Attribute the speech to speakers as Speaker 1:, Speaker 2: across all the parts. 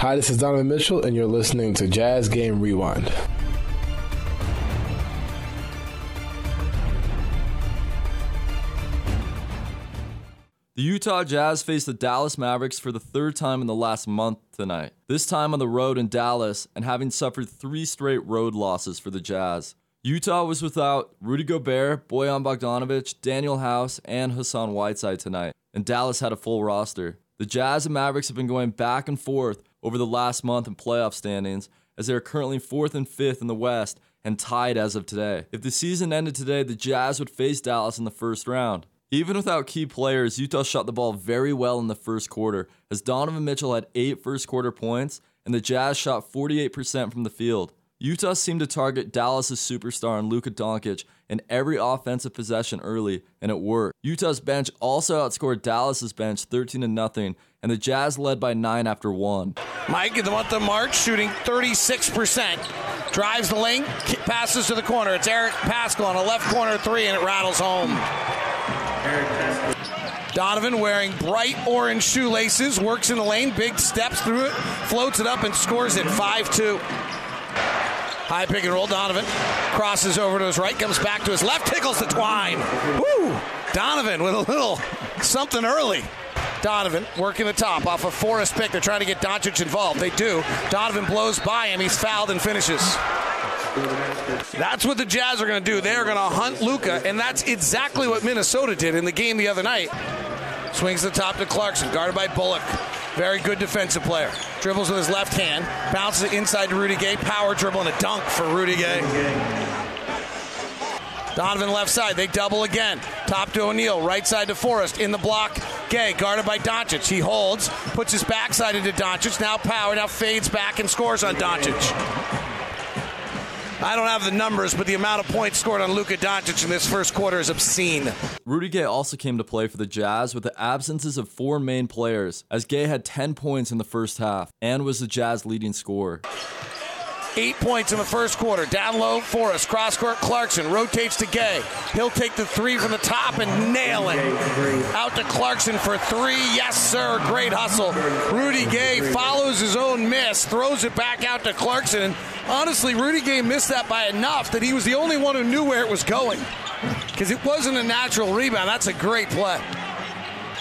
Speaker 1: Hi, this is Donovan Mitchell, and you're listening to Jazz Game Rewind.
Speaker 2: The Utah Jazz face the Dallas Mavericks for the third time in the last month tonight. This time on the road in Dallas and having suffered three straight road losses for the Jazz. Utah was without Rudy Gobert, Bojan Bogdanovic, Danuel House, and Hassan Whiteside tonight, and Dallas had a full roster. The Jazz and Mavericks have been going back and forth over the last month in playoff standings, as they are currently fourth and fifth in the West and tied as of today. If the season ended today, the Jazz would face Dallas in the first round. Even without key players, Utah shot the ball very well in the first quarter, as Donovan Mitchell had eight first quarter points, and the Jazz shot 48% from the field. Utah seemed to target Dallas' superstar and Luka Doncic in every offensive possession early, and it worked. Utah's bench also outscored Dallas' bench 13 to nothing, and the Jazz led by nine after one.
Speaker 3: Mike in the month of March, shooting 36%. Drives the lane, passes to the corner. It's Eric Paschall on a left corner three, and it rattles home. Donovan wearing bright orange shoelaces, works in the lane, big steps through it, floats it up, and scores it 5 2. High pick and roll. Donovan crosses over to his right, comes back to his left, tickles the twine. Woo! Donovan with a little something early. Donovan working the top off a Forrest pick. They're trying to get Doncic involved. They do. Donovan blows by him. He's fouled and finishes. That's what the Jazz are going to do. They're going to hunt Luka, and that's exactly what Minnesota did in the game the other night. Swings the top to Clarkson, guarded by Bullock. Very good defensive player. Dribbles with his left hand, bounces it inside to Rudy Gay. Power dribble and a dunk for Rudy Gay. Donovan left side. They double again. Top to O'Neale. Right side to Forrest. In the block. Gay guarded by Doncic. He holds. Puts his backside into Doncic. Now power. Now fades back and scores on Doncic. I don't have the numbers, but the amount of points scored on Luka Doncic in this first quarter is obscene.
Speaker 2: Rudy Gay also came to play for the Jazz with the absences of four main players, as Gay had 10 points in the first half and was the Jazz leading scorer.
Speaker 3: Eight points in the first quarter. Down low, Forrest. Cross court, Clarkson. Rotates to Gay. He'll take the three from the top and nail it. Out to Clarkson for three. Yes, sir. Great hustle. Rudy Gay follows his own miss, throws it back out to Clarkson. Honestly, Rudy Gay missed that by enough that he was the only one who knew where it was going. Because it wasn't a natural rebound. That's a great play.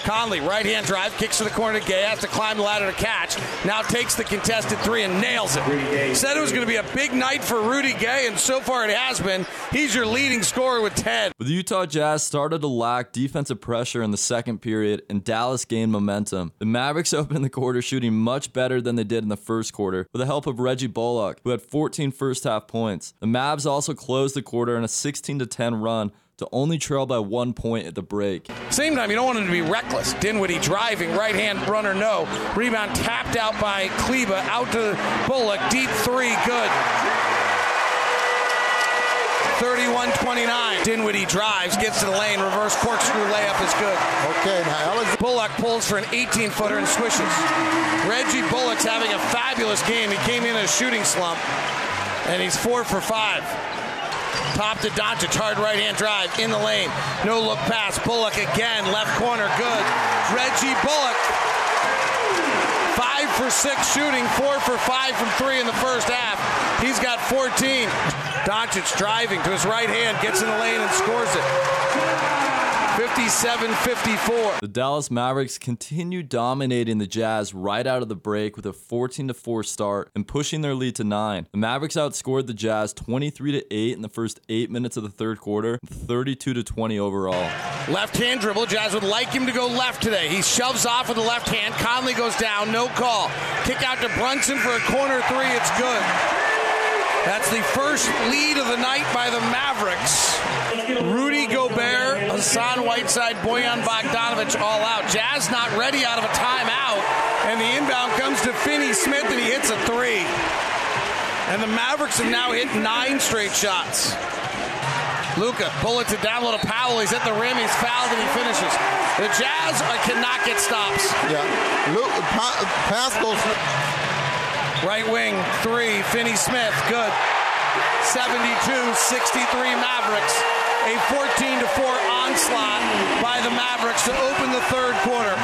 Speaker 3: Conley, right hand drive, kicks to the corner to Gay, has to climb the ladder to catch. Now takes the contested three and nails it. Said it was going to be a big night for Rudy Gay, and so far it has been. He's your leading scorer with 10.
Speaker 2: But the Utah Jazz started to lack defensive pressure in the second period, and Dallas gained momentum. The Mavericks opened the quarter shooting much better than they did in the first quarter, with the help of Reggie Bullock, who had 14 first half points. The Mavs also closed the quarter in a 16 10 run to only trail by one point at the break.
Speaker 3: Same time, you don't want him to be reckless. Dinwiddie driving, right hand runner, no. Rebound tapped out by Kleber, out to Bullock, deep three, good. 31 29. Dinwiddie drives, gets to the lane, reverse corkscrew layup is good.
Speaker 4: Okay, now Alex.
Speaker 3: Bullock pulls for an 18 footer and swishes. Reggie Bullock's having a fabulous game. He came in a shooting slump, and he's four for five. Top to Doncic, hard right hand drive in the lane. No look pass. Bullock again, left corner, good. Reggie Bullock, five for six shooting, four for five from three in the first half. He's got 14. Doncic driving to his right hand, gets in the lane and scores it. 57 54.
Speaker 2: The Dallas Mavericks continue dominating the Jazz right out of the break with a 14 4 start and pushing their lead to 9. The Mavericks outscored the Jazz 23 8 in the first 8 minutes of the third quarter, 32 20 overall.
Speaker 3: Left hand dribble. Jazz would like him to go left today. He shoves off with the left hand. Conley goes down, no call. Kick out to Brunson for a corner three. It's good. That's the first lead of the night by the Mavericks. Rudy Gobert, Hassan Whiteside, Bojan Bogdanovic all out. Jazz not ready out of a timeout. And the inbound comes to Finney Smith and he hits a three. And the Mavericks have now hit nine straight shots. Luka, bullet to download a Powell. He's at the rim. He's fouled and he finishes. The Jazz are, cannot get stops.
Speaker 4: Yeah. Luke, pa- pass goes.
Speaker 3: Right wing, three, Finney Smith, good. 72 63 Mavericks. A 14 to 4 onslaught by the Mavericks to open the third quarter.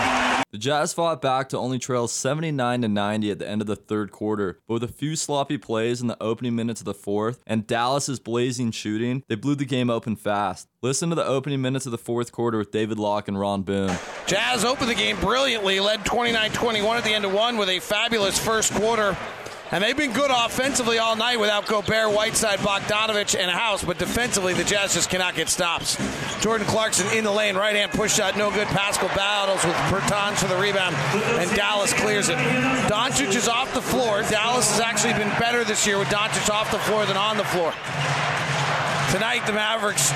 Speaker 2: The Jazz fought back to only trail 79 to 90 at the end of the third quarter, but with a few sloppy plays in the opening minutes of the fourth and Dallas's blazing shooting, they blew the game open fast. Listen to the opening minutes of the fourth quarter with David Locke and Ron Boone.
Speaker 3: Jazz opened the game brilliantly, led 29-21 at the end of one with a fabulous first quarter. And they've been good offensively all night without Gobert, Whiteside, Bogdanovic, and House. But defensively, the Jazz just cannot get stops. Jordan Clarkson in the lane, right hand push shot, no good. Paschall battles with Bertans for the rebound, and Dallas clears it. Doncic is off the floor. Dallas has actually been better this year with Doncic off the floor than on the floor. Tonight, the Mavericks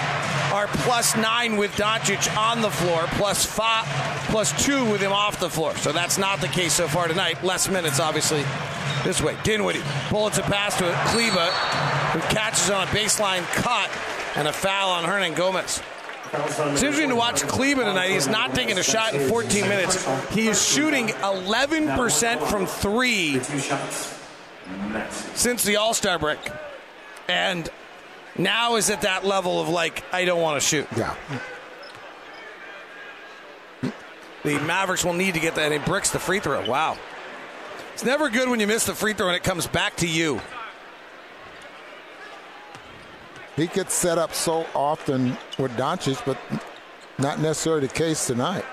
Speaker 3: are plus nine with Doncic on the floor, plus five, plus two with him off the floor. So that's not the case so far tonight. Less minutes, obviously, this way. Dinwiddie bullets a pass to Kleber, who catches on a baseline cut and a foul on Hernangomez. It's interesting to watch Kleber tonight. He's not taking a shot in 14 minutes. He is shooting 11% from three since the All Star break. And now is at that level of like, I don't want to shoot.
Speaker 4: Yeah.
Speaker 3: The Mavericks will need to get that. And he bricks the free throw. Wow. It's never good when you miss the free throw and it comes back to you.
Speaker 4: He gets set up so often with Doncic, but not necessarily the case tonight.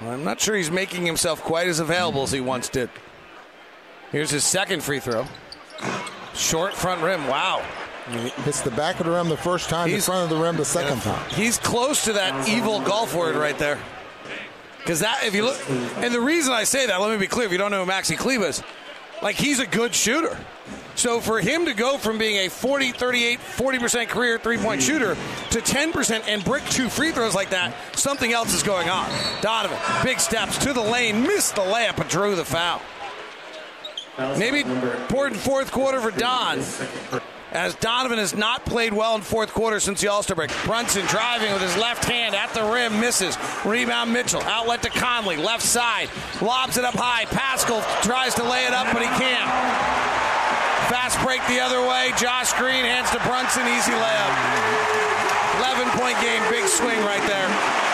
Speaker 3: I'm not sure he's making himself quite as available as he once did. Here's his second free throw. Short front rim. Wow.
Speaker 4: Hits the back of the rim the first time, the
Speaker 3: He's-
Speaker 4: front of the rim the second time.
Speaker 3: He's close to that evil golf word right there. Because that, if you look, and the reason I say that, let me be clear, if you don't know who Maxi Kleber is, like he's a good shooter. So for him to go from being a 40, 38, 40% career three point shooter to 10% and brick two free throws like that, something else is going on. Donovan, big steps to the lane, missed the layup, but drew the foul. Maybe important fourth quarter for Don. As Donovan has not played well in fourth quarter since the All Star break. Brunson driving with his left hand at the rim, misses. Rebound Mitchell. Outlet to Conley, left side. Lobs it up high. Paschall tries to lay it up, but he can't. Fast break the other way. Josh Green hands to Brunson. Easy layup. 11 point game. Big swing right there.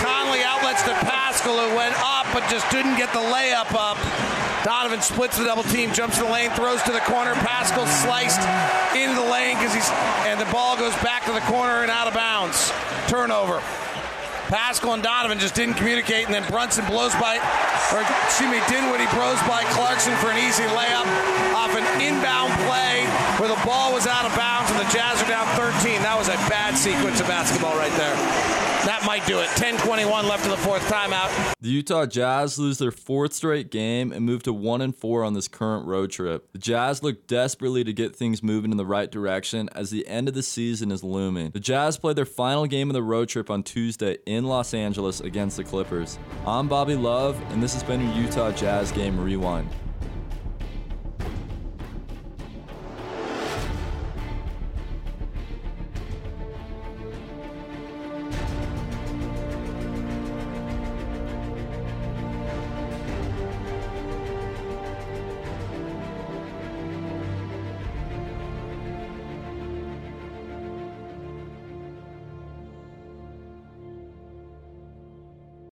Speaker 3: Conley outlets to Paschall, who went up but just didn't get the layup up. Donovan splits the double team, jumps to the lane, throws to the corner. Paschall sliced into the lane because he's and the ball goes back to the corner and out of bounds. Turnover. Paschall and Donovan just didn't communicate, and then Brunson blows by, or excuse me, Dinwiddie blows by Clarkson for an easy layup off an inbound play where the ball was out of bounds and the Jazz are down 13. That was a bad sequence of basketball right there. That might do it. 10-21 left in the fourth timeout.
Speaker 2: The Utah Jazz lose their fourth straight game and move to 1 and 4 on this current road trip. The Jazz look desperately to get things moving in the right direction as the end of the season is looming. The Jazz play their final game of the road trip on Tuesday in Los Angeles against the Clippers. I'm Bobby Love, and this has been your Utah Jazz Game Rewind.